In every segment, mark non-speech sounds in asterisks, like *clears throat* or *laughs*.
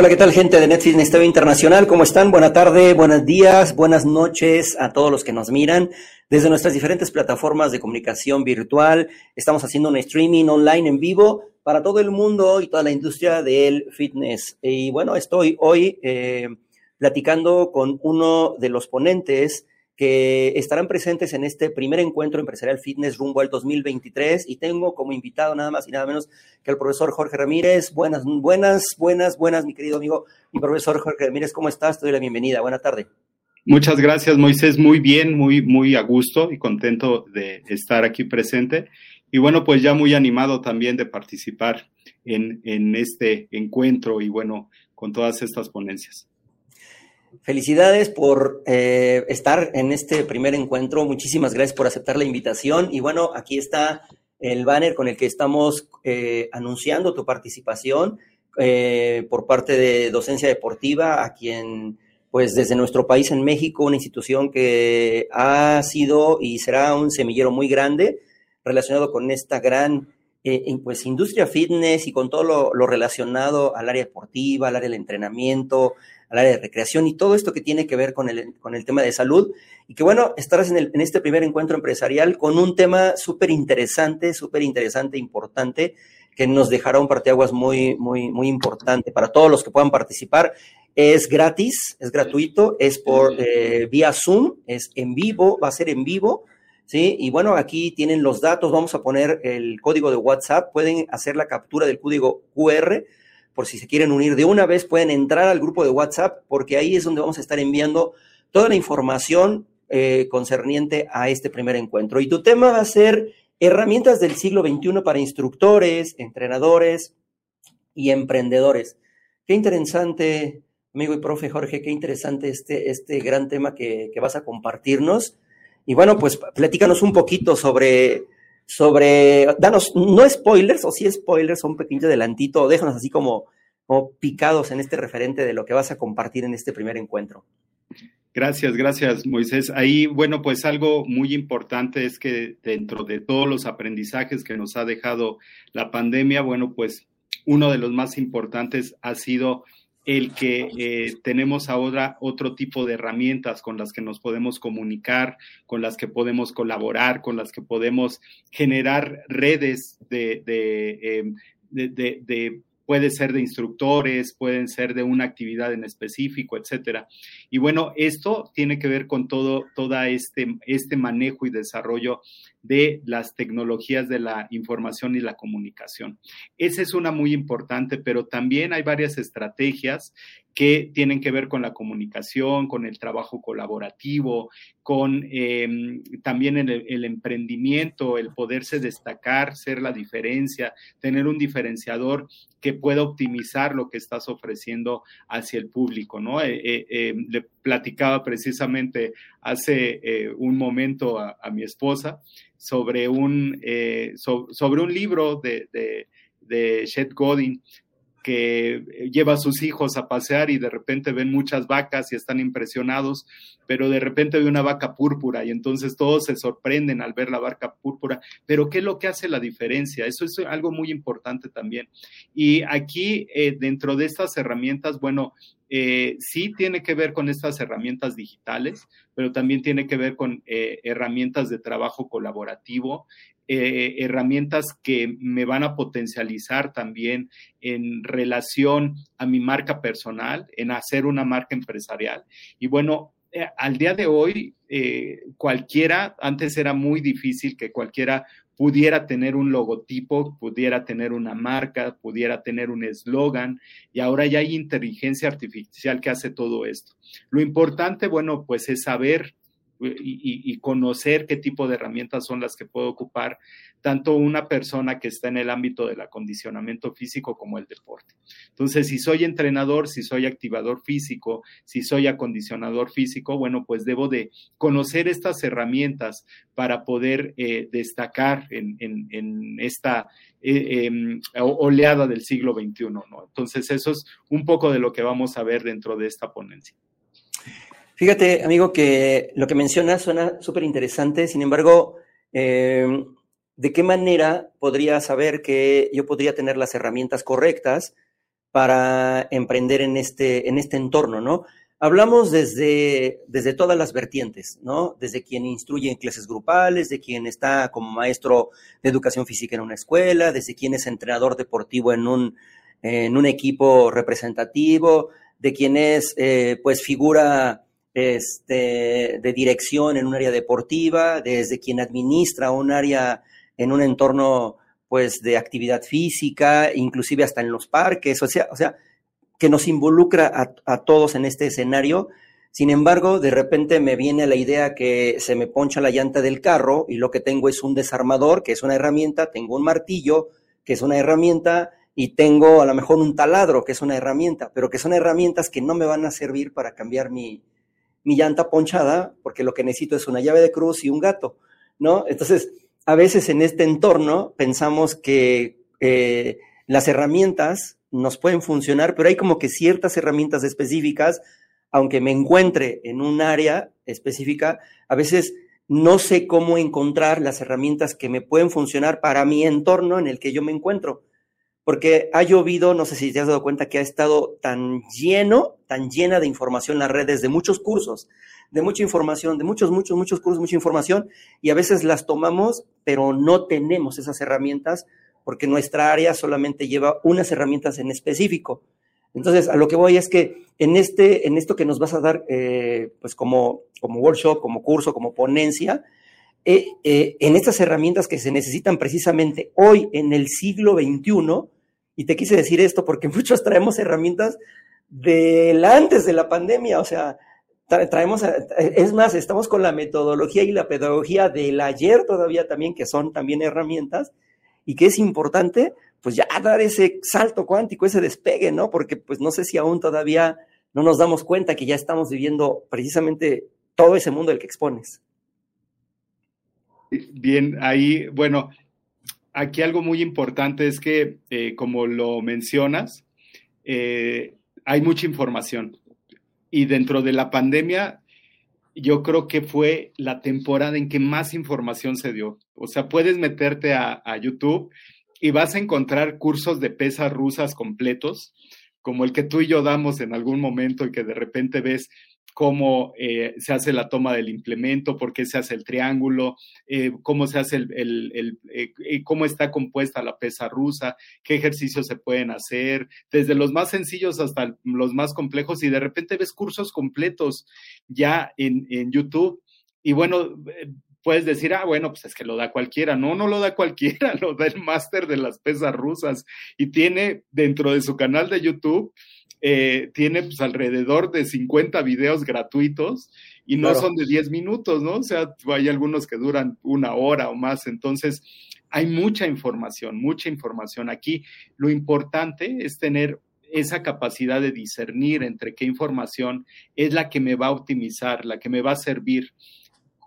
Hola, ¿qué tal gente de Netflix TV Internacional? ¿Cómo están? Buenas tardes, buenos días, buenas noches a todos los que nos miran desde nuestras diferentes plataformas de comunicación virtual. Estamos haciendo un streaming online en vivo para todo el mundo y toda la industria del fitness. Y bueno, estoy hoy eh, platicando con uno de los ponentes que estarán presentes en este primer encuentro empresarial fitness rumbo al 2023 y tengo como invitado nada más y nada menos que el profesor Jorge Ramírez. Buenas, buenas, buenas, buenas, mi querido amigo mi profesor Jorge Ramírez, ¿cómo estás? Te doy la bienvenida. Buena tarde. Muchas gracias, Moisés. Muy bien, muy, muy a gusto y contento de estar aquí presente. Y bueno, pues ya muy animado también de participar en, en este encuentro y bueno, con todas estas ponencias. Felicidades por eh, estar en este primer encuentro. Muchísimas gracias por aceptar la invitación. Y bueno, aquí está el banner con el que estamos eh, anunciando tu participación eh, por parte de Docencia Deportiva, a quien, pues desde nuestro país en México, una institución que ha sido y será un semillero muy grande relacionado con esta gran pues, industria fitness y con todo lo, lo relacionado al área deportiva, al área del entrenamiento, al área de recreación y todo esto que tiene que ver con el, con el tema de salud. Y que bueno, estarás en, el, en este primer encuentro empresarial con un tema súper interesante, súper interesante, importante, que nos dejará un parteaguas muy, muy, muy importante para todos los que puedan participar. Es gratis, es gratuito, es por eh, vía Zoom, es en vivo, va a ser en vivo. ¿sí? Y bueno, aquí tienen los datos, vamos a poner el código de WhatsApp, pueden hacer la captura del código QR por si se quieren unir de una vez, pueden entrar al grupo de WhatsApp, porque ahí es donde vamos a estar enviando toda la información eh, concerniente a este primer encuentro. Y tu tema va a ser herramientas del siglo XXI para instructores, entrenadores y emprendedores. Qué interesante, amigo y profe Jorge, qué interesante este, este gran tema que, que vas a compartirnos. Y bueno, pues platícanos un poquito sobre sobre, danos, no spoilers, o sí spoilers, un pequeño adelantito, déjanos así como, como picados en este referente de lo que vas a compartir en este primer encuentro. Gracias, gracias, Moisés. Ahí, bueno, pues algo muy importante es que dentro de todos los aprendizajes que nos ha dejado la pandemia, bueno, pues uno de los más importantes ha sido el que eh, tenemos ahora otro tipo de herramientas con las que nos podemos comunicar, con las que podemos colaborar, con las que podemos generar redes de, de, em, de puede ser de instructores, pueden ser de una actividad en específico, etcétera. Y bueno, esto tiene que ver con todo, este, este manejo y desarrollo de las tecnologías de la información y la comunicación. Esa es una muy importante, pero también hay varias estrategias que tienen que ver con la comunicación, con el trabajo colaborativo, con em, también el, emprendimiento, el poderse destacar, ser la diferencia, tener un diferenciador que pueda optimizar lo que estás ofreciendo hacia el público, ¿no? Eh, eh, le platicaba precisamente hace un momento a, mi esposa sobre un, so, sobre un libro de, de, de Seth Godin que lleva a sus hijos a pasear y de repente ven muchas vacas y están impresionados, pero de repente ve una vaca púrpura y entonces todos se sorprenden al ver la vaca púrpura. Pero ¿qué es lo que hace la diferencia? Eso es algo muy importante también. Y aquí, eh, dentro de estas herramientas, bueno, eh, sí tiene que ver con estas herramientas digitales, pero también tiene que ver con eh, herramientas de trabajo colaborativo, eh, herramientas que me van a potencializar también en relación a mi marca personal, en hacer una marca empresarial. Y bueno, al día de hoy, cualquiera, antes era muy difícil que cualquiera pudiera tener un logotipo, pudiera tener una marca, pudiera tener un eslogan, y ahora ya hay inteligencia artificial que hace todo esto. Lo importante, bueno, pues es saber y, conocer qué tipo de herramientas son las que puede ocupar tanto una persona que está en el ámbito del acondicionamiento físico como el deporte. Entonces, si soy entrenador, si soy activador físico, si soy acondicionador físico, bueno, pues debo de conocer estas herramientas para poder eh, destacar en, esta eh, em, oleada del siglo XXI, ¿no? Entonces, eso es un poco de lo que vamos a ver dentro de esta ponencia. Fíjate, amigo, que lo que mencionas suena súper interesante, sin embargo, em, ¿de qué manera podría saber que yo podría tener las herramientas correctas para emprender en este, en este entorno, ¿no? Hablamos desde, desde todas las vertientes, ¿no? Desde quien instruye en clases grupales, de quien está como maestro de educación física en una escuela, desde quien es entrenador deportivo en un, en un equipo representativo, de quien es, eh, pues, figura este, de dirección en un área deportiva, desde quien administra un área en un entorno pues de actividad física, inclusive hasta en los parques, o sea, o sea que nos involucra a, a, todos en este escenario. Sin embargo, de repente me viene la idea que se me poncha la llanta del carro y lo que tengo es un desarmador, que es una herramienta, tengo un martillo, que es una herramienta, y tengo a lo mejor un taladro, que es una herramienta, pero que son herramientas que no me van a servir para cambiar mi, mi llanta ponchada, porque lo que necesito es una llave de cruz y un gato, ¿no? Entonces, a veces en este entorno pensamos que eh, las herramientas nos pueden funcionar, pero hay como que ciertas herramientas específicas, aunque me encuentre en un área específica, a veces no sé cómo encontrar las herramientas que me pueden funcionar para mi entorno en el que yo me encuentro porque ha llovido, no sé si te has dado cuenta que ha estado tan lleno, tan llena de información las redes, de muchos cursos, de mucha información, de muchos, muchos, muchos cursos, mucha información, y a veces las tomamos, pero no tenemos esas herramientas porque nuestra área solamente lleva unas herramientas en específico. Entonces, a lo que voy es que en, este, en esto que nos vas a dar, eh, pues como, como workshop, como curso, como ponencia, eh, eh, en estas herramientas que se necesitan precisamente hoy en el siglo XXI, y te quise decir esto porque *laughs* muchos traemos herramientas del antes de la pandemia, o sea, traemos, es más, estamos con la metodología y la pedagogía del ayer todavía también, que son también herramientas, y que es importante, pues ya dar ese salto cuántico, ese despegue, ¿no? Porque pues no sé si aún todavía no nos damos cuenta que ya estamos viviendo precisamente todo ese mundo del que expones. Bien, ahí, bueno, aquí algo muy importante es que, eh, como lo mencionas, eh, hay mucha información. Y dentro de la pandemia, yo creo que fue la temporada en que más información se dio. O sea, puedes meterte a, a YouTube y vas a encontrar cursos de pesas rusas completos, como el que tú y yo damos en algún momento y que de repente ves cómo eh, se hace la toma del implemento, por qué se hace el triángulo, eh, cómo se hace el, eh, cómo está compuesta la pesa rusa, qué ejercicios se pueden hacer, desde los más sencillos hasta los más complejos, y de repente ves cursos completos ya en, en YouTube. Y bueno, puedes decir, ah, bueno, pues es que lo da cualquiera. No, no lo da cualquiera, *laughs* lo da el máster de las pesas rusas y tiene dentro de su canal de YouTube eh, tiene pues alrededor de 50 videos gratuitos y no son de 10 minutos, ¿no? O sea, hay algunos que duran una hora o más, entonces hay mucha información, mucha información. Aquí lo importante es tener esa capacidad de discernir entre qué información es la que me va a optimizar, la que me va a servir,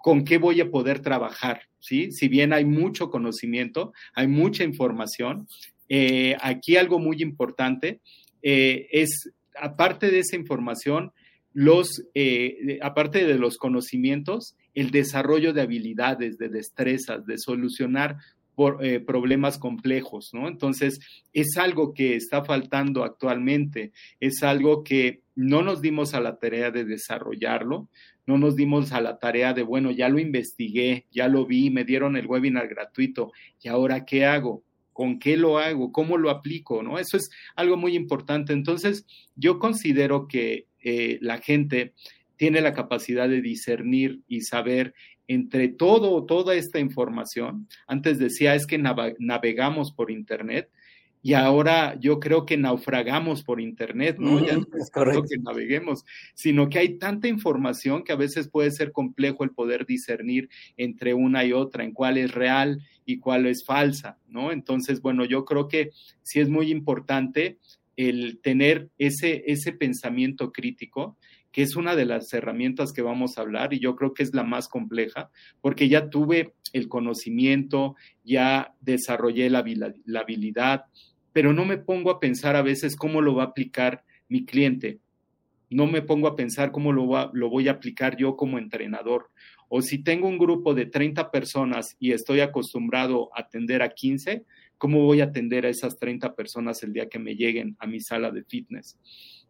con qué voy a poder trabajar, ¿sí? Si bien hay mucho conocimiento, hay mucha información, eh, aquí algo muy importante eh, es, aparte de esa información, los, eh, aparte de los conocimientos, el desarrollo de habilidades, de destrezas, de solucionar por, eh, problemas complejos, ¿no? Entonces, es algo que está faltando actualmente, es algo que no nos dimos a la tarea de desarrollarlo, no nos dimos a la tarea de, bueno, ya lo investigué, ya lo vi, me dieron el webinar gratuito, ¿y ahora qué hago? Con qué lo hago, cómo lo aplico, ¿no? Eso es algo muy importante. Entonces, yo considero que eh, la gente tiene la capacidad de discernir y saber entre todo, toda esta información. Antes decía, es que navegamos por Internet y ahora yo creo que naufragamos por Internet, ¿no? ya no es correcto que naveguemos, sino que hay tanta información que a veces puede ser complejo el poder discernir entre una y otra, en cuál es real y cuál es falsa, ¿no? Entonces, bueno, yo creo que sí es muy importante el tener ese, ese pensamiento crítico que es una de las herramientas que vamos a hablar y yo creo que es la más compleja, porque ya tuve el conocimiento, ya desarrollé la, la habilidad, pero no me pongo a pensar a veces cómo lo va a aplicar mi cliente. No me pongo a pensar cómo lo, va, lo voy a aplicar yo como entrenador. O si tengo un grupo de 30 personas y estoy acostumbrado a atender a 15, ¿cómo voy a atender a esas 30 personas el día que me lleguen a mi sala de fitness?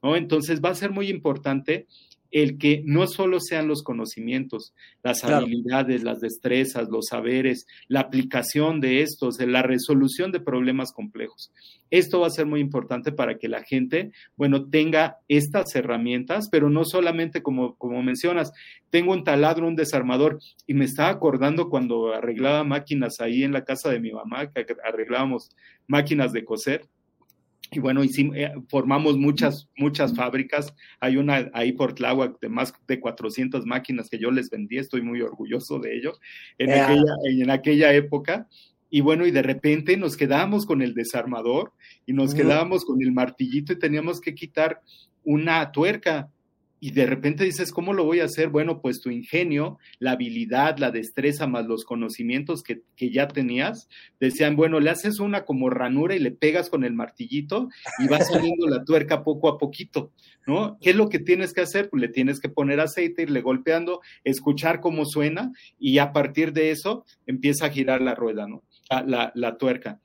¿No? Entonces va a ser muy importante el que no solo sean los conocimientos, las habilidades, las destrezas, los saberes, la aplicación de estos, la resolución de problemas complejos. Esto va a ser muy importante para que la gente, bueno, tenga estas herramientas, pero no solamente como, como mencionas, tengo un taladro, un desarmador, y me estaba acordando cuando arreglaba máquinas ahí en la casa de mi mamá, que arreglábamos máquinas de coser y bueno, hicimos, eh, formamos muchas, muchas fábricas. Hay una ahí por Tláhuac de más de 400 máquinas que yo les vendí. Estoy muy orgulloso de ello en, aquella, en aquella época. Y bueno, y de repente nos quedábamos con el desarmador y nos quedábamos con el martillito y teníamos que quitar una tuerca y de repente dices, ¿cómo lo voy a hacer? Bueno, pues tu ingenio, la habilidad, la destreza, más los conocimientos que, ya tenías, decían, bueno, le haces una como ranura y le pegas con el martillito y va saliendo la tuerca poco a poquito, ¿no? ¿Qué es lo que tienes que hacer? Pues le tienes que poner aceite, irle golpeando, escuchar cómo suena y a partir de eso empieza a girar la rueda, ¿no? La, la tuerca.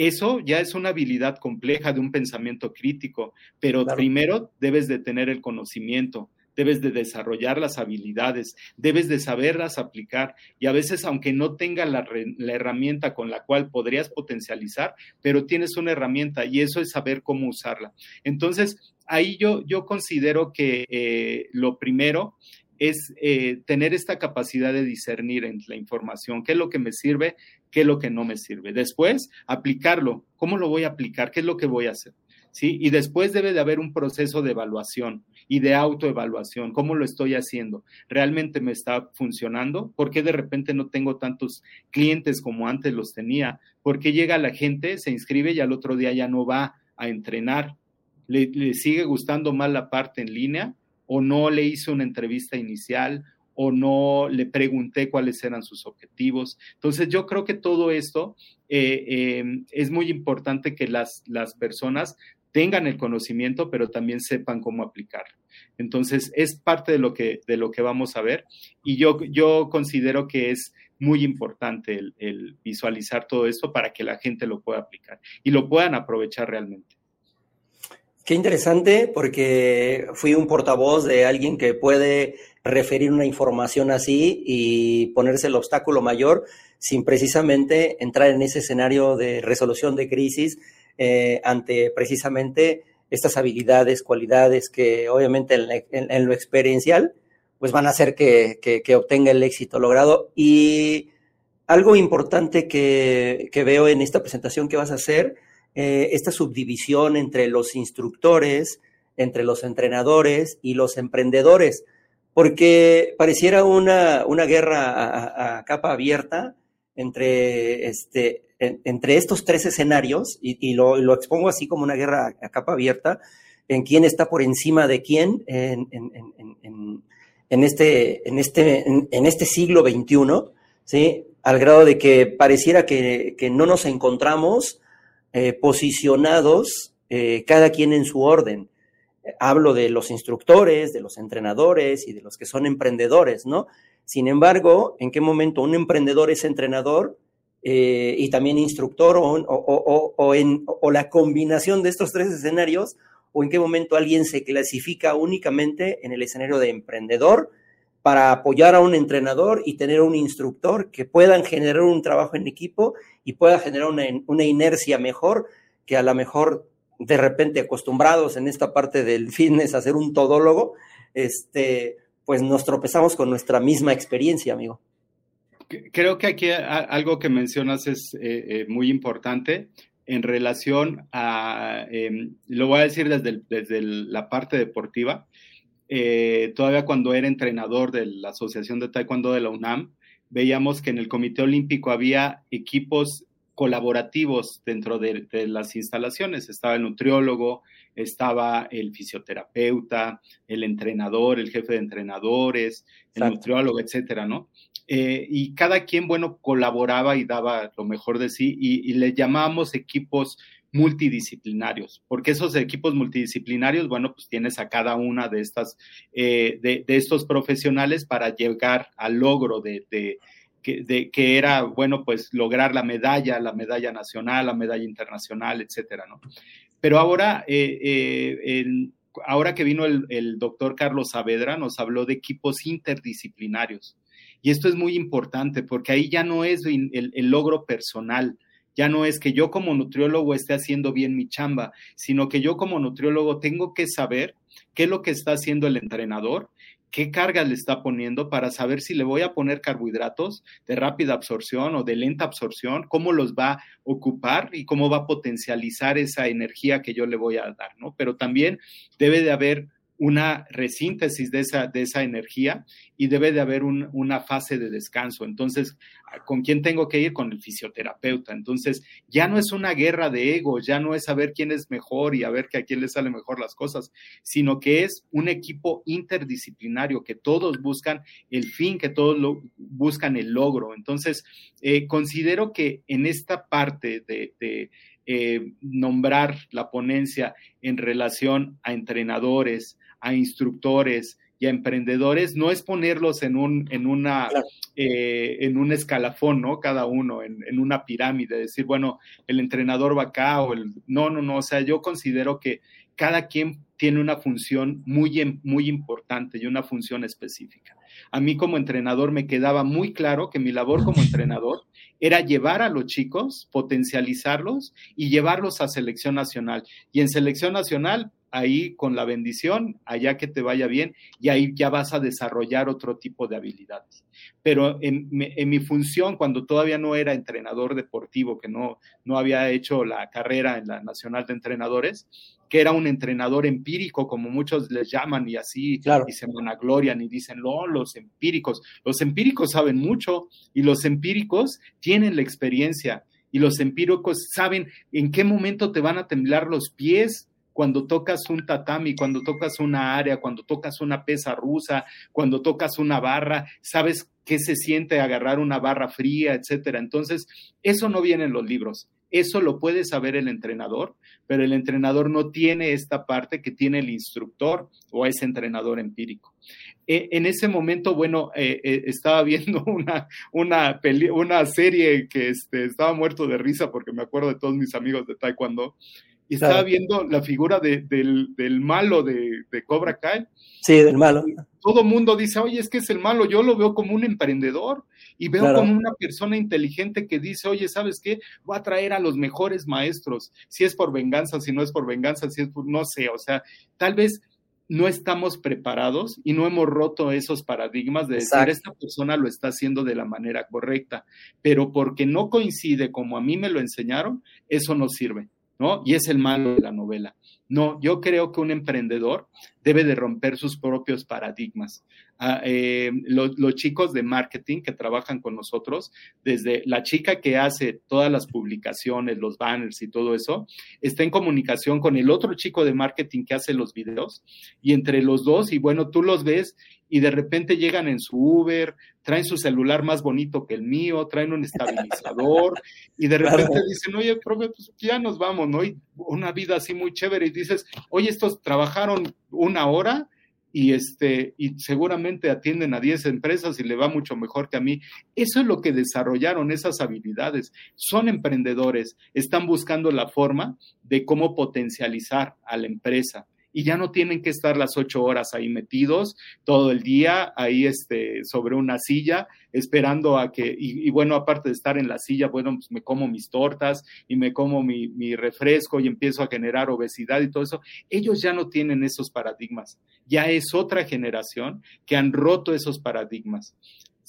Eso ya es una habilidad compleja de un pensamiento crítico, pero primero debes de tener el conocimiento, debes de desarrollar las habilidades, debes de saberlas aplicar y a veces aunque no tenga la, herramienta con la cual podrías potencializar, pero tienes una herramienta y eso es saber cómo usarla. Entonces, ahí yo, yo considero que eh, lo primero es eh, tener esta capacidad de discernir entre la información, qué es lo que me sirve, qué es lo que no me sirve. Después, aplicarlo. ¿Cómo lo voy a aplicar? ¿Qué es lo que voy a hacer? ¿Sí? Y después debe de haber un proceso de evaluación y de autoevaluación. ¿Cómo lo estoy haciendo? ¿Realmente me está funcionando? ¿Por qué de repente no tengo tantos clientes como antes los tenía? ¿Por qué llega la gente, se inscribe y al otro día ya no va a entrenar? ¿Le, le sigue gustando más la parte en línea? o no le hice una entrevista inicial o no le pregunté cuáles eran sus objetivos. Entonces, yo creo que todo esto eh, em, es muy importante que las, las personas tengan el conocimiento, pero también sepan cómo aplicarlo. Entonces, es parte de lo que, de lo que vamos a ver y yo, yo considero que es muy importante el visualizar todo esto para que la gente lo pueda aplicar y lo puedan aprovechar realmente. Qué interesante, porque fui un portavoz de alguien que puede referir una información así y ponerse el obstáculo mayor sin precisamente entrar en ese escenario de resolución de crisis eh, ante precisamente estas habilidades, cualidades que obviamente en, lo experiencial pues van a hacer que, obtenga el éxito logrado. Y algo importante que, que veo en esta presentación que vas a hacer, eh, esta subdivisión entre los instructores, entre los entrenadores y los emprendedores, porque pareciera una, una guerra a, capa abierta entre, este, entre estos tres escenarios, y, lo, expongo así como una guerra a capa abierta, en quién está por encima de quién en, en este, en, este, en, este siglo XXI, ¿sí? al grado de que pareciera que, que no nos encontramos eh, posicionados eh, cada quien en su orden. Hablo de los instructores, de los entrenadores y de los que son emprendedores, ¿no? Sin embargo, ¿en qué momento un emprendedor es entrenador eh, y también instructor o, en, o la combinación de estos tres escenarios? ¿O en qué momento alguien se clasifica únicamente en el escenario de emprendedor para apoyar a un entrenador y tener un instructor que puedan generar un trabajo en equipo y pueda generar una, inercia mejor que a lo mejor de repente acostumbrados en esta parte del fitness a ser un todólogo, este, pues nos tropezamos con nuestra misma experiencia, amigo. Creo que aquí algo que mencionas es eh, eh, muy importante en relación a, em, lo voy a decir desde, desde la parte deportiva, eh, todavía cuando era entrenador de la Asociación de Taekwondo de la UNAM, veíamos que en el Comité Olímpico había equipos colaborativos dentro de, las instalaciones. Estaba el nutriólogo, estaba el fisioterapeuta, el entrenador, el jefe de entrenadores, el nutriólogo, etcétera, ¿no? Eh, y cada quien, bueno, colaboraba y daba lo mejor de sí y, le llamábamos equipos multidisciplinarios, porque esos equipos multidisciplinarios, bueno, pues tienes a cada una de estas, eh, de, estos profesionales para llegar al logro de, que, era, bueno, pues lograr la medalla, la medalla nacional, la medalla internacional, etcétera, ¿no? Pero ahora, eh, ahora que vino el, el doctor Carlos Saavedra, nos habló de equipos interdisciplinarios. Y esto es muy importante porque ahí ya no es el, logro personal, ya no es que yo como nutriólogo esté haciendo bien mi chamba, sino que yo como nutriólogo tengo que saber qué es lo que está haciendo el entrenador, qué carga le está poniendo para saber si le voy a poner carbohidratos de rápida absorción o de lenta absorción, cómo los va a ocupar y cómo va a potencializar esa energía que yo le voy a dar, ¿no? Pero también debe de haber una resíntesis de esa, de esa energía y debe de haber una fase de descanso. Entonces, ¿con quién tengo que ir? Con el fisioterapeuta. Entonces, ya no es una guerra de ego, ya no es saber quién es mejor y a ver que a quién le sale mejor las cosas, sino que es un equipo interdisciplinario, que todos buscan el fin, que todos buscan el logro. Entonces, eh, considero que en esta parte de, de eh, nombrar la ponencia en relación a entrenadores, a instructores y a emprendedores, no es ponerlos en un, en una, eh, en un escalafón, ¿no? Cada uno, en, en, una pirámide, decir, bueno, el entrenador va acá o el... No, no, no, o sea, yo considero que cada quien tiene una función muy, muy importante y una función específica. A mí como entrenador me quedaba muy claro que mi labor como entrenador *laughs* era llevar a los chicos, potencializarlos y llevarlos a selección nacional. Y en selección nacional ahí con la bendición, allá que te vaya bien, y ahí ya vas a desarrollar otro tipo de habilidades. Pero en, mi función, cuando todavía no era entrenador deportivo, que no, no había hecho la carrera en la Nacional de Entrenadores, que era un entrenador empírico, como muchos les llaman y así, y se vanaglorian y dicen, no, los empíricos, los empíricos saben mucho y los empíricos tienen la experiencia y los empíricos saben en qué momento te van a temblar los pies, cuando tocas un tatami, cuando tocas una área, cuando tocas una pesa rusa, cuando tocas una barra, sabes qué se siente agarrar una barra fría, etcétera. Entonces, eso no viene en los libros. Eso lo puede saber el entrenador, pero el entrenador no tiene esta parte que tiene el instructor o ese entrenador empírico. E, en ese momento, bueno, eh, eh, estaba viendo *laughs* una, una, serie que este, estaba muerto de risa porque me acuerdo de todos mis amigos de Taekwondo y estaba viendo la figura de, del, del, malo de, de, Cobra Kai. Sí, del malo. Todo mundo dice, oye, es que es el malo, yo lo veo como un emprendedor y veo como una persona inteligente que dice, oye, ¿sabes qué? Voy a traer a los mejores maestros, si es por venganza, si no es por venganza, si es por, no sé, o sea, tal vez no estamos preparados y no hemos roto esos paradigmas de decir, esta persona lo está haciendo de la manera correcta, pero porque no coincide como a mí me lo enseñaron, eso no sirve. ¿No? Y es el malo de la novela. No, yo creo que un emprendedor debe de romper sus propios paradigmas. Eh, los, chicos de marketing que trabajan con nosotros, desde la chica que hace todas las publicaciones, los banners y todo eso, está en comunicación con el otro chico de marketing que hace los videos y entre los dos, y bueno, tú los ves y de repente llegan en su Uber, traen su celular más bonito que el mío, traen un estabilizador y de repente dicen, oye, profe, pues ya nos vamos, ¿no? Y una vida así muy chévere y dices, oye, estos trabajaron una hora y este y seguramente atienden a 10 empresas y le va mucho mejor que a mí. Eso es lo que desarrollaron esas habilidades. Son emprendedores, están buscando la forma de cómo potencializar a la empresa y ya no tienen que estar las ocho horas ahí metidos todo el día, ahí este, sobre una silla, esperando a que, y, bueno, aparte de estar en la silla, bueno, pues me como mis tortas y me como mi, mi refresco y empiezo a generar obesidad y todo eso. Ellos ya no tienen esos paradigmas, ya es otra generación que han roto esos paradigmas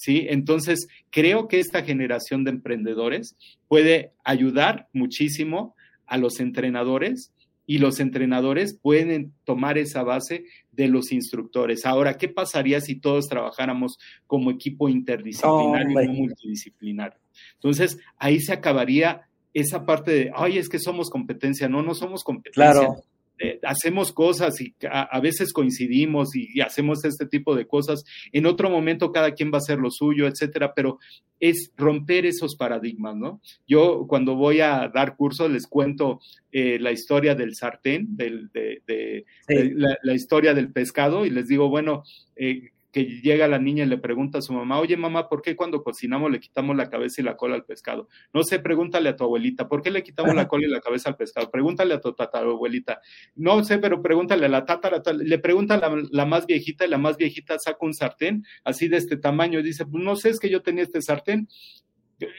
¿sí? Entonces, creo que esta generación de emprendedores puede ayudar muchísimo a los entrenadores y los entrenadores pueden tomar esa base de los instructores. Ahora, ¿qué pasaría si todos trabajáramos como equipo interdisciplinario y no multidisciplinario? Entonces, ahí se acabaría esa parte de, ay, es que somos competencia. No, no somos competencia. Claro. Eh, hacemos cosas y a, veces coincidimos y, hacemos este tipo de cosas. En otro momento cada quien va a hacer lo suyo, etcétera, pero es romper esos paradigmas, ¿no? Yo cuando voy a dar cursos les cuento eh, la historia del sartén, del, de, la, historia del pescado y les digo, bueno, eh, que llega la niña y le pregunta a su mamá, oye mamá, ¿por qué cuando cocinamos le quitamos la cabeza y la cola al pescado? No sé, pregúntale a tu abuelita, ¿por qué le quitamos la *laughs* cola y la cabeza al pescado? Pregúntale a tu abuelita. No sé, pero pregúntale a la tatara, le pregunta la, la, más viejita y la más viejita saca un sartén así de este tamaño y dice, pues no sé, es que yo tenía este sartén.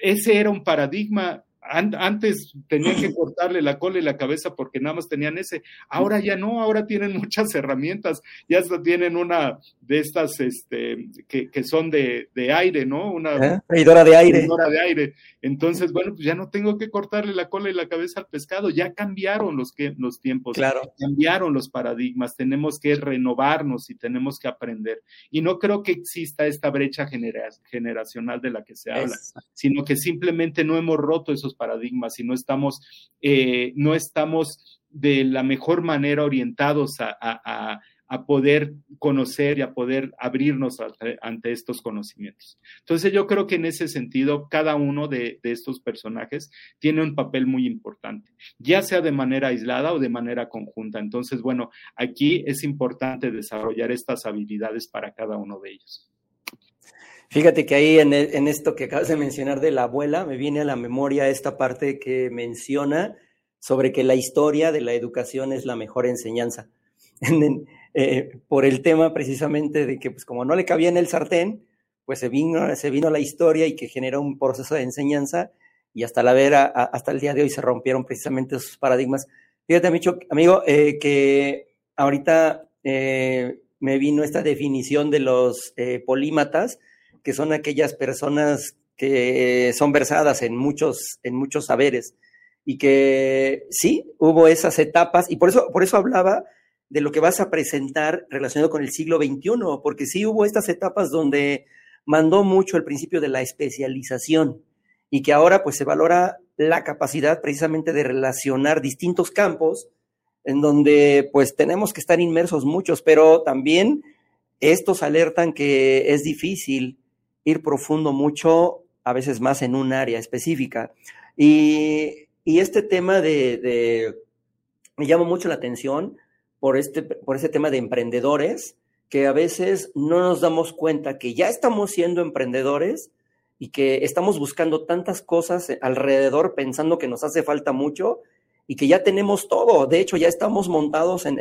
Ese era un paradigma antes tenían que *clears throat* cortarle la cola y la cabeza porque nada más tenían ese. Ahora ya no, ahora tienen *laughs* muchas herramientas. Ya tienen una de estas este, que, que son de, de, aire, ¿no? Una ¿Eh? freidora de aire. Freidora de aire. Entonces, bueno, pues ya no tengo que cortarle la cola y la cabeza al pescado. Ya cambiaron los, que, los tiempos. Claro. Cambiaron los paradigmas. Tenemos que renovarnos y tenemos que aprender. Y no creo que exista esta brecha generacional de la que se habla, sino que simplemente no hemos roto esos paradigmas y no estamos, eh, no estamos de la mejor manera orientados a, poder conocer y a poder abrirnos ante, estos conocimientos. Entonces yo creo que en ese sentido cada uno de, estos personajes tiene un papel muy importante, ya sea de manera aislada o de manera conjunta. Entonces, bueno, aquí es importante desarrollar estas habilidades para cada uno de ellos. Fíjate que ahí en, en, esto que acabas de mencionar de la abuela, me viene a la memoria esta parte que menciona sobre que la historia de la educación es la mejor enseñanza. *laughs* Eh, por el tema precisamente de que, pues como no le cabía en el sartén, pues se vino, se vino la historia y que generó un proceso de enseñanza y hasta la vera, hasta el día de hoy se rompieron precisamente esos paradigmas. Fíjate, amigo, eh, que ahorita eh, me vino esta definición de los polímatas, que son aquellas personas que son versadas en muchos, en muchos saberes y que sí, hubo esas etapas y por eso, por eso hablaba de lo que vas a presentar relacionado con el siglo XXI, porque sí hubo estas etapas donde mandó mucho el principio de la especialización y que ahora pues se valora la capacidad precisamente de relacionar distintos campos en donde pues tenemos que estar inmersos muchos, pero también estos alertan que es difícil ir profundo mucho, a veces más en un área específica. Y, este tema de, me llama mucho la atención por este, por este tema de emprendedores, que a veces no nos damos cuenta que ya estamos siendo emprendedores y que estamos buscando tantas cosas alrededor pensando que nos hace falta mucho y que ya tenemos todo. De hecho, ya estamos montados en,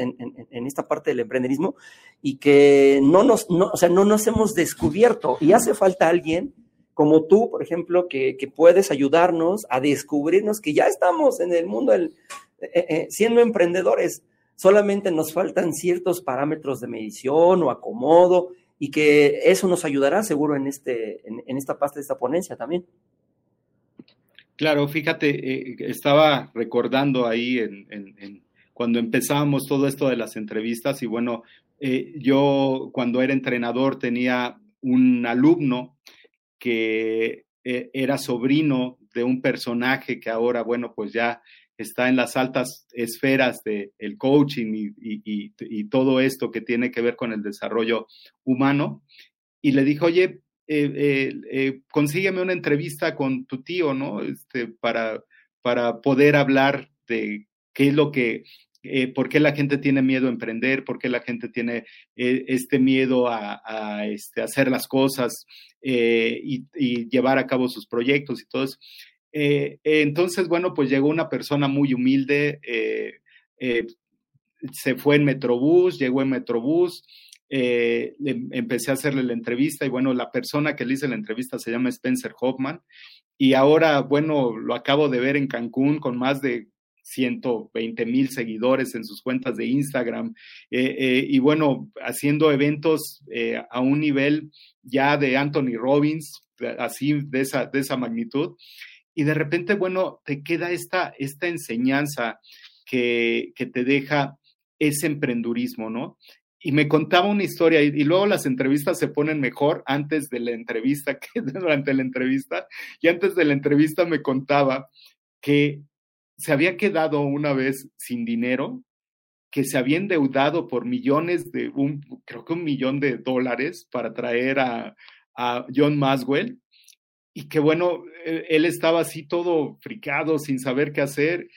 esta parte del emprenderismo y que no nos, o sea, no nos hemos descubierto. Y hace falta alguien como tú, por ejemplo, que, puedes ayudarnos a descubrirnos que ya estamos en el mundo del, eh, eh, siendo emprendedores. Solamente nos faltan ciertos parámetros de medición o acomodo y que eso nos ayudará seguro en, este, en esta parte de esta ponencia también. Claro, fíjate, eh, estaba recordando ahí en, cuando empezábamos todo esto de las entrevistas y bueno, eh, yo cuando era entrenador tenía un alumno que eh, era sobrino de un personaje que ahora, bueno, pues ya está en las altas esferas del el coaching y, y, todo esto que tiene que ver con el desarrollo humano. Y le dije, oye, eh, eh, eh, consígueme una entrevista con tu tío, ¿no? Este, para, para poder hablar de qué es lo que, por qué la gente tiene miedo a emprender, por qué la gente tiene este miedo a, este, hacer las cosas y, llevar a cabo sus proyectos y todo eso. entonces, bueno, pues llegó una persona muy humilde, se fue en Metrobús, llegó en Metrobús, eh, empecé a hacerle la entrevista y bueno, la persona que le hice la entrevista se llama Spencer Hoffman y ahora, bueno, lo acabo de ver en Cancún con más de 120 mil seguidores en sus cuentas de Instagram eh, eh, y bueno, haciendo eventos a un nivel ya de Anthony Robbins, así de esa, de esa magnitud. Y de repente, bueno, te queda esta, esta enseñanza que, que te deja ese emprendurismo, ¿no? Y me contaba una historia y, luego las entrevistas se ponen mejor antes de la entrevista que *laughs* durante la entrevista. Y antes de la entrevista me contaba que se había quedado una vez sin dinero, que se había endeudado por millones de, un, creo que un millón de dólares para traer a, a John Maswell. Y que bueno, él, él estaba así todo fricado, sin saber qué hacer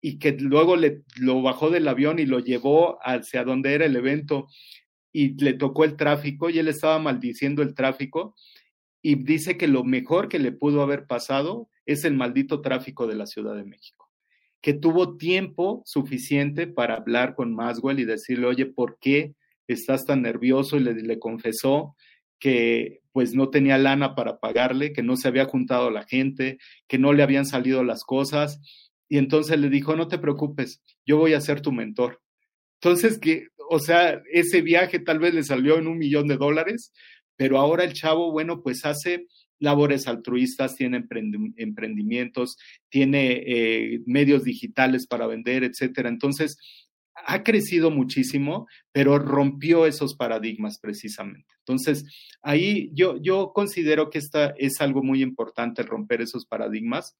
y que luego le, lo bajó del avión y lo llevó hacia donde era el evento y le tocó el tráfico y él estaba maldiciendo el tráfico y dice que lo mejor que le pudo haber pasado es el maldito tráfico de la Ciudad de México, que tuvo tiempo suficiente para hablar con Maswell y decirle, oye, ¿por qué estás tan nervioso? Y le, le confesó que pues no tenía lana para pagarle, que no se había juntado la gente, que no le habían salido las cosas y entonces le dijo, no te preocupes, yo voy a ser tu mentor. Entonces, que, o sea, ese viaje tal vez le salió en un millón de dólares, pero ahora el chavo, bueno, pues hace labores altruistas, tiene emprendimientos, tiene eh, medios digitales para vender, etcétera. Entonces, ha crecido muchísimo, pero rompió esos paradigmas precisamente. Entonces, ahí yo, yo considero que esta es algo muy importante, romper esos paradigmas.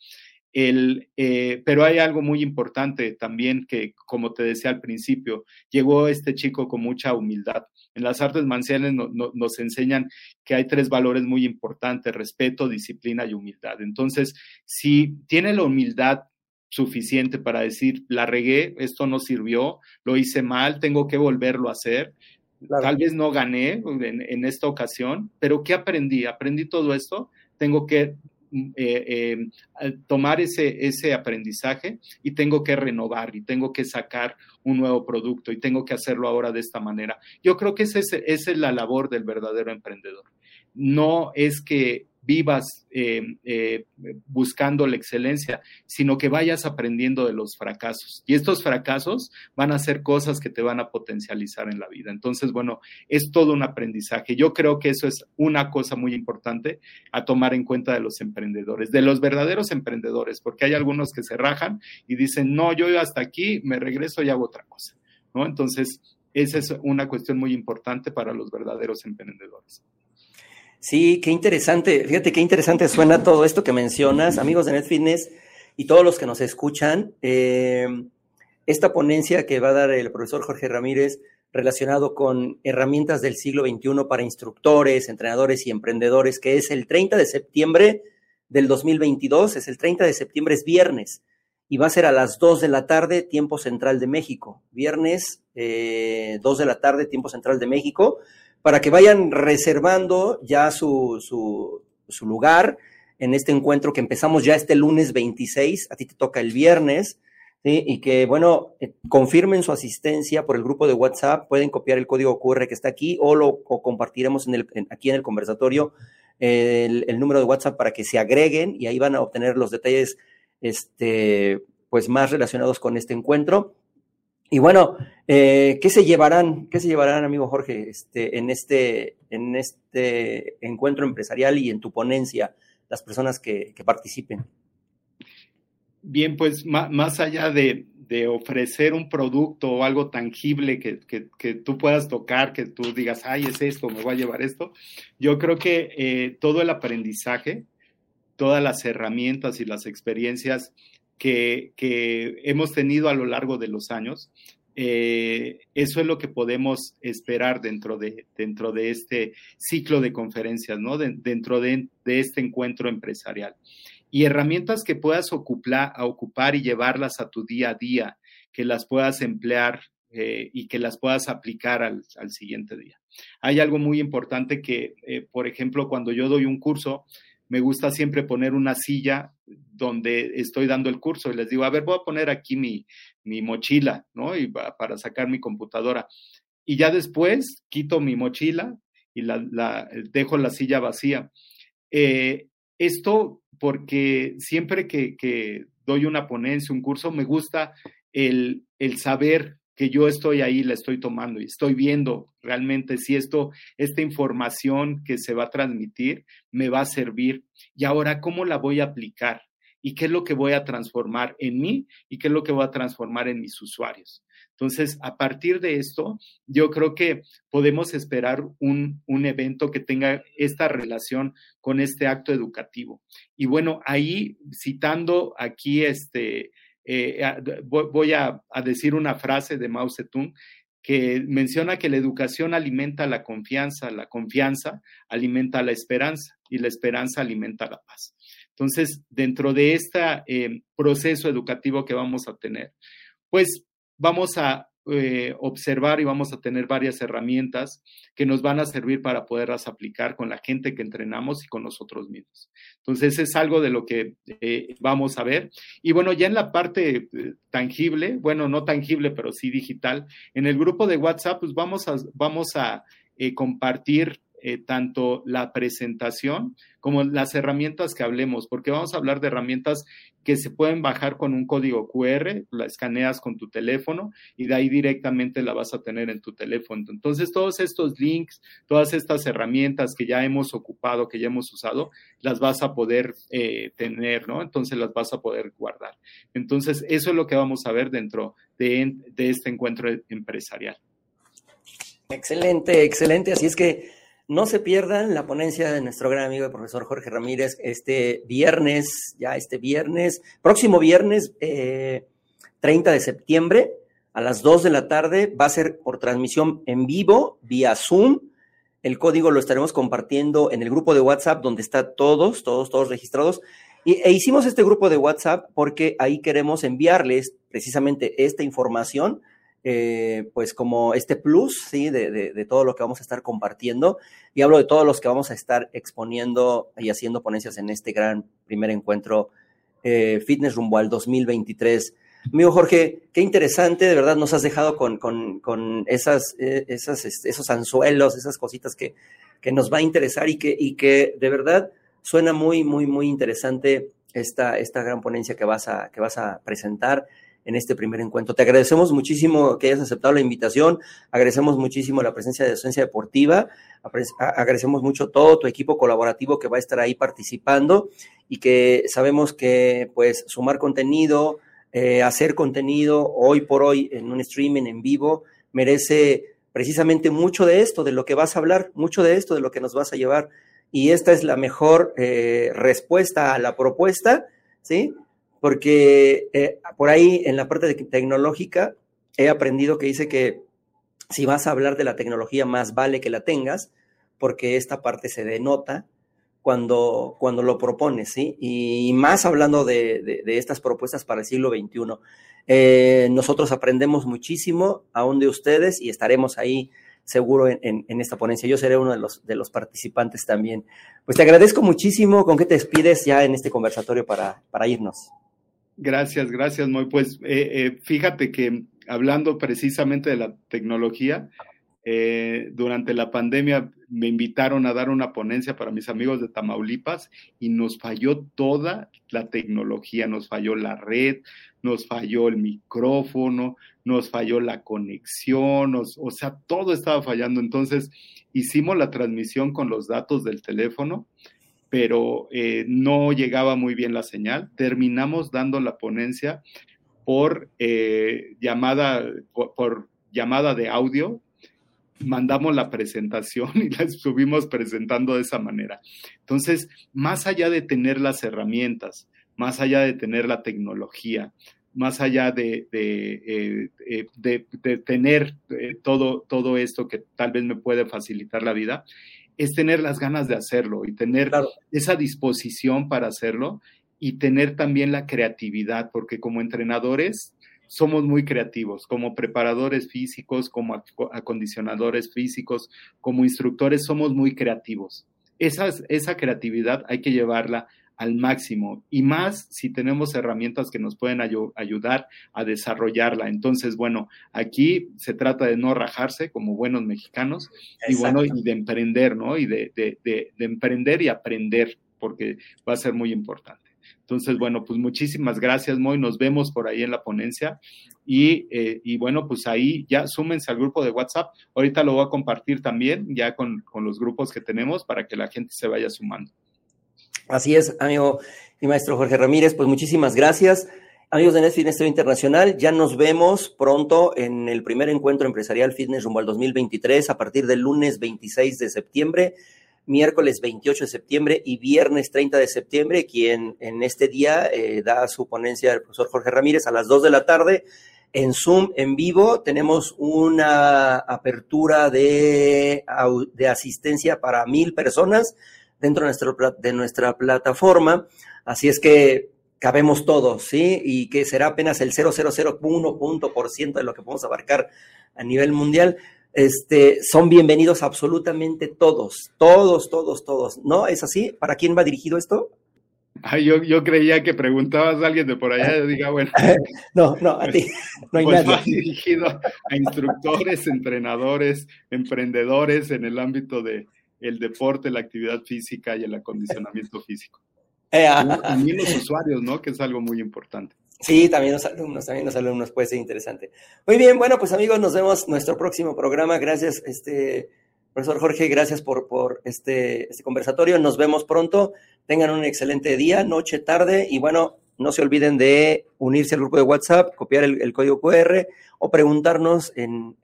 El, eh, pero hay algo muy importante también que, como te decía al principio, llegó este chico con mucha humildad. En las artes marciales no, no, nos enseñan que hay tres valores muy importantes, respeto, disciplina y humildad. Entonces, si tiene la humildad suficiente para decir, la regué, esto no sirvió, lo hice mal, tengo que volverlo a hacer. Claro. Tal vez no gané en, en esta ocasión, pero ¿qué aprendí? Aprendí todo esto, tengo que eh, eh, tomar ese, ese aprendizaje y tengo que renovar y tengo que sacar un nuevo producto y tengo que hacerlo ahora de esta manera. Yo creo que es, esa es la labor del verdadero emprendedor. No es que vivas eh, eh, buscando la excelencia, sino que vayas aprendiendo de los fracasos. Y estos fracasos van a ser cosas que te van a potencializar en la vida. Entonces, bueno, es todo un aprendizaje. Yo creo que eso es una cosa muy importante a tomar en cuenta de los emprendedores, de los verdaderos emprendedores, porque hay algunos que se rajan y dicen, no, yo hasta aquí me regreso y hago otra cosa. ¿no? Entonces, esa es una cuestión muy importante para los verdaderos emprendedores. Sí, qué interesante. Fíjate qué interesante suena todo esto que mencionas, amigos de NetFitness y todos los que nos escuchan. Eh, esta ponencia que va a dar el profesor Jorge Ramírez relacionado con herramientas del siglo XXI para instructores, entrenadores y emprendedores, que es el 30 de septiembre del 2022, es el 30 de septiembre, es viernes, y va a ser a las 2 de la tarde, tiempo central de México. Viernes, eh, 2 de la tarde, tiempo central de México para que vayan reservando ya su, su, su, lugar en este encuentro que empezamos ya este lunes 26, a ti te toca el viernes, y que, bueno, eh, confirmen su asistencia por el grupo de WhatsApp, pueden copiar el código QR que está aquí o lo o compartiremos en el, en, aquí en el conversatorio el, el, número de WhatsApp para que se agreguen y ahí van a obtener los detalles este, pues más relacionados con este encuentro. Y bueno, eh, ¿qué se llevarán, qué se llevarán, amigo Jorge, este, en este, en este encuentro empresarial y en tu ponencia, las personas que, participen? Bien, pues más allá de, ofrecer un producto o algo tangible que, que, que, tú puedas tocar, que tú digas, ay, es esto, me voy a llevar esto, yo creo que eh, todo el aprendizaje, todas las herramientas y las experiencias que, que hemos tenido a lo largo de los años. Eh, eso es lo que podemos esperar dentro de, dentro de este ciclo de conferencias, ¿no? De, dentro de, de, este encuentro empresarial. Y herramientas que puedas ocupar, a ocupar y llevarlas a tu día a día, que las puedas emplear eh, y que las puedas aplicar al, al, siguiente día. Hay algo muy importante que, eh, por ejemplo, cuando yo doy un curso, me gusta siempre poner una silla donde estoy dando el curso y les digo, a ver, voy a poner aquí mi, mi mochila, ¿no? Y para sacar mi computadora. Y ya después quito mi mochila y la, dejo la silla vacía. Eh, esto porque siempre que, que, doy una ponencia, un curso, me gusta el, el saber que yo estoy ahí, la estoy tomando y estoy viendo realmente si esto, esta información que se va a transmitir me va a servir. Y ahora, ¿cómo la voy a aplicar? ¿Y qué es lo que voy a transformar en mí? ¿Y qué es lo que voy a transformar en mis usuarios? Entonces, a partir de esto, yo creo que podemos esperar un, un, evento que tenga esta relación con este acto educativo. Y bueno, ahí citando aquí este, eh, voy a, decir una frase de Mao Zedong que menciona que la educación alimenta la confianza, la confianza alimenta la esperanza y la esperanza alimenta la paz. Entonces, dentro de este proceso educativo que vamos a tener, pues vamos a eh, observar y vamos a tener varias herramientas que nos van a servir para poderlas aplicar con la gente que entrenamos y con nosotros mismos. Entonces, es algo de lo que eh, vamos a ver. Y bueno, ya en la parte eh, tangible, bueno, no tangible, pero sí digital, en el grupo de WhatsApp, pues vamos a, vamos a compartir eh, tanto la presentación como las herramientas que hablemos, porque vamos a hablar de herramientas que se pueden bajar con un código QR, la escaneas con tu teléfono y de ahí directamente la vas a tener en tu teléfono. Entonces, todos estos links, todas estas herramientas que ya hemos ocupado, que ya hemos usado, las vas a poder eh, tener, ¿no? Entonces, las vas a poder guardar. Entonces, eso es lo que vamos a ver dentro de, de este encuentro empresarial. Excelente, excelente. Así es que no se pierdan la ponencia de nuestro gran amigo el profesor Jorge Ramírez este viernes, ya este viernes, próximo viernes 30 eh, de septiembre a las 2 de la tarde. Va a ser por transmisión en vivo vía Zoom. El código lo estaremos compartiendo en el grupo de WhatsApp donde está todos, todos, todos registrados. Y, e hicimos este grupo de WhatsApp porque ahí queremos enviarles precisamente esta información eh, pues como este plus, ¿sí? De, de, todo lo que vamos a estar compartiendo. Y hablo de todos los que vamos a estar exponiendo y haciendo ponencias en este gran primer encuentro eh, Fitness rumbo al 2023. Amigo Jorge, qué interesante, de verdad nos has dejado con, con, con esas, eh, esas, este, esos anzuelos, esas cositas que, que nos va a interesar y que, y que de verdad suena muy, muy, muy interesante esta, esta gran ponencia que vas a, que vas a presentar en este primer encuentro. Te agradecemos muchísimo que hayas aceptado la invitación, agradecemos muchísimo la presencia de Docencia Deportiva, agradecemos mucho todo tu equipo colaborativo que va a estar ahí participando y que sabemos que pues sumar contenido, eh, hacer contenido hoy por hoy en un streaming en vivo merece precisamente mucho de esto, de lo que vas a hablar, mucho de esto, de lo que nos vas a llevar. Y esta es la mejor eh, respuesta a la propuesta, ¿sí? Porque eh, por ahí en la parte tecnológica he aprendido que dice que si vas a hablar de la tecnología, más vale que la tengas, porque esta parte se denota cuando, cuando lo propones, ¿sí? Y más hablando de, estas propuestas para el siglo XXI. Eh, nosotros aprendemos muchísimo aún de ustedes y estaremos ahí seguro en, esta ponencia. Yo seré uno de los, de los participantes también. Pues te agradezco muchísimo. ¿Con qué te despides ya en este conversatorio para, para irnos? Gracias, gracias, Moy. Pues eh, eh, fíjate que hablando precisamente de la tecnología, eh, durante la pandemia me invitaron a dar una ponencia para mis amigos de Tamaulipas y nos falló toda la tecnología, nos falló la red, nos falló el micrófono, nos falló la conexión, o sea, todo estaba fallando. Entonces hicimos la transmisión con los datos del teléfono pero eh, no llegaba muy bien la señal. Terminamos dando la ponencia por, eh, llamada, por, llamada de audio, mandamos la presentación *laughs* y la estuvimos presentando de esa manera. Entonces, más allá de tener las herramientas, más allá de tener la tecnología, más allá de, de, eh, tener todo, todo esto que tal vez me puede facilitar la vida, es tener las ganas de hacerlo y tener esa disposición para hacerlo y tener también la creatividad, porque como entrenadores somos muy creativos, como preparadores físicos, como acondicionadores físicos, como instructores somos muy creativos. Esa, esa creatividad hay que llevarla al máximo y más si tenemos herramientas que nos pueden ayudar a desarrollarla. Entonces, bueno, aquí se trata de no rajarse como buenos mexicanos y bueno, y de emprender, ¿no? Y de, de, de, emprender y aprender, porque va a ser muy importante. Entonces, bueno, pues muchísimas gracias, Moy. Nos vemos por ahí en la ponencia. Y, eh, y, bueno, pues ahí ya súmense al grupo de WhatsApp. Ahorita lo voy a compartir también, ya con, con los grupos que tenemos, para que la gente se vaya sumando. Así es, amigo y maestro Jorge Ramírez, pues muchísimas gracias. Amigos de Netflix Fitness Internacional, ya nos vemos pronto en el primer encuentro empresarial Fitness rumbo al 2023 a partir del lunes 26 de septiembre, miércoles 28 de septiembre y viernes 30 de septiembre, quien en este día eh, da su ponencia el profesor Jorge Ramírez a las 2 de la tarde en Zoom en vivo. Tenemos una apertura de, de asistencia para mil personas dentro de nuestra, de nuestra plataforma. Así es que cabemos todos, ¿sí? Y que será apenas el 0,001% de lo que podemos abarcar a nivel mundial. Este, son bienvenidos absolutamente todos, todos, todos, todos. ¿No? ¿Es así? ¿Para quién va dirigido esto? Ay, yo, yo creía que preguntabas a alguien de por allá, yo diga, bueno. *laughs* no, no, a ti, no hay pues nadie. Va dirigido a instructores, entrenadores, emprendedores en el ámbito de el deporte, la actividad física y el acondicionamiento *laughs* físico. Eh, también los usuarios, ¿no? Que es algo muy importante. Sí, también los alumnos, también los alumnos puede ser interesante. Muy bien, bueno, pues amigos, nos vemos en nuestro próximo programa. Gracias, este profesor Jorge, gracias por, por este, este conversatorio. Nos vemos pronto. Tengan un excelente día, noche, tarde y bueno, no se olviden de unirse al grupo de WhatsApp, copiar el, código QR o preguntarnos en,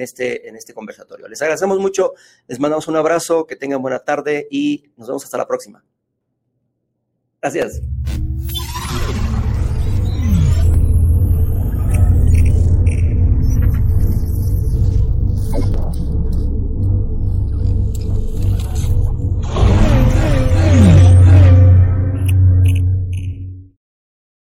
este, en este conversatorio. Les agradecemos mucho, les mandamos un abrazo, que tengan buena tarde y nos vemos hasta la próxima. Gracias.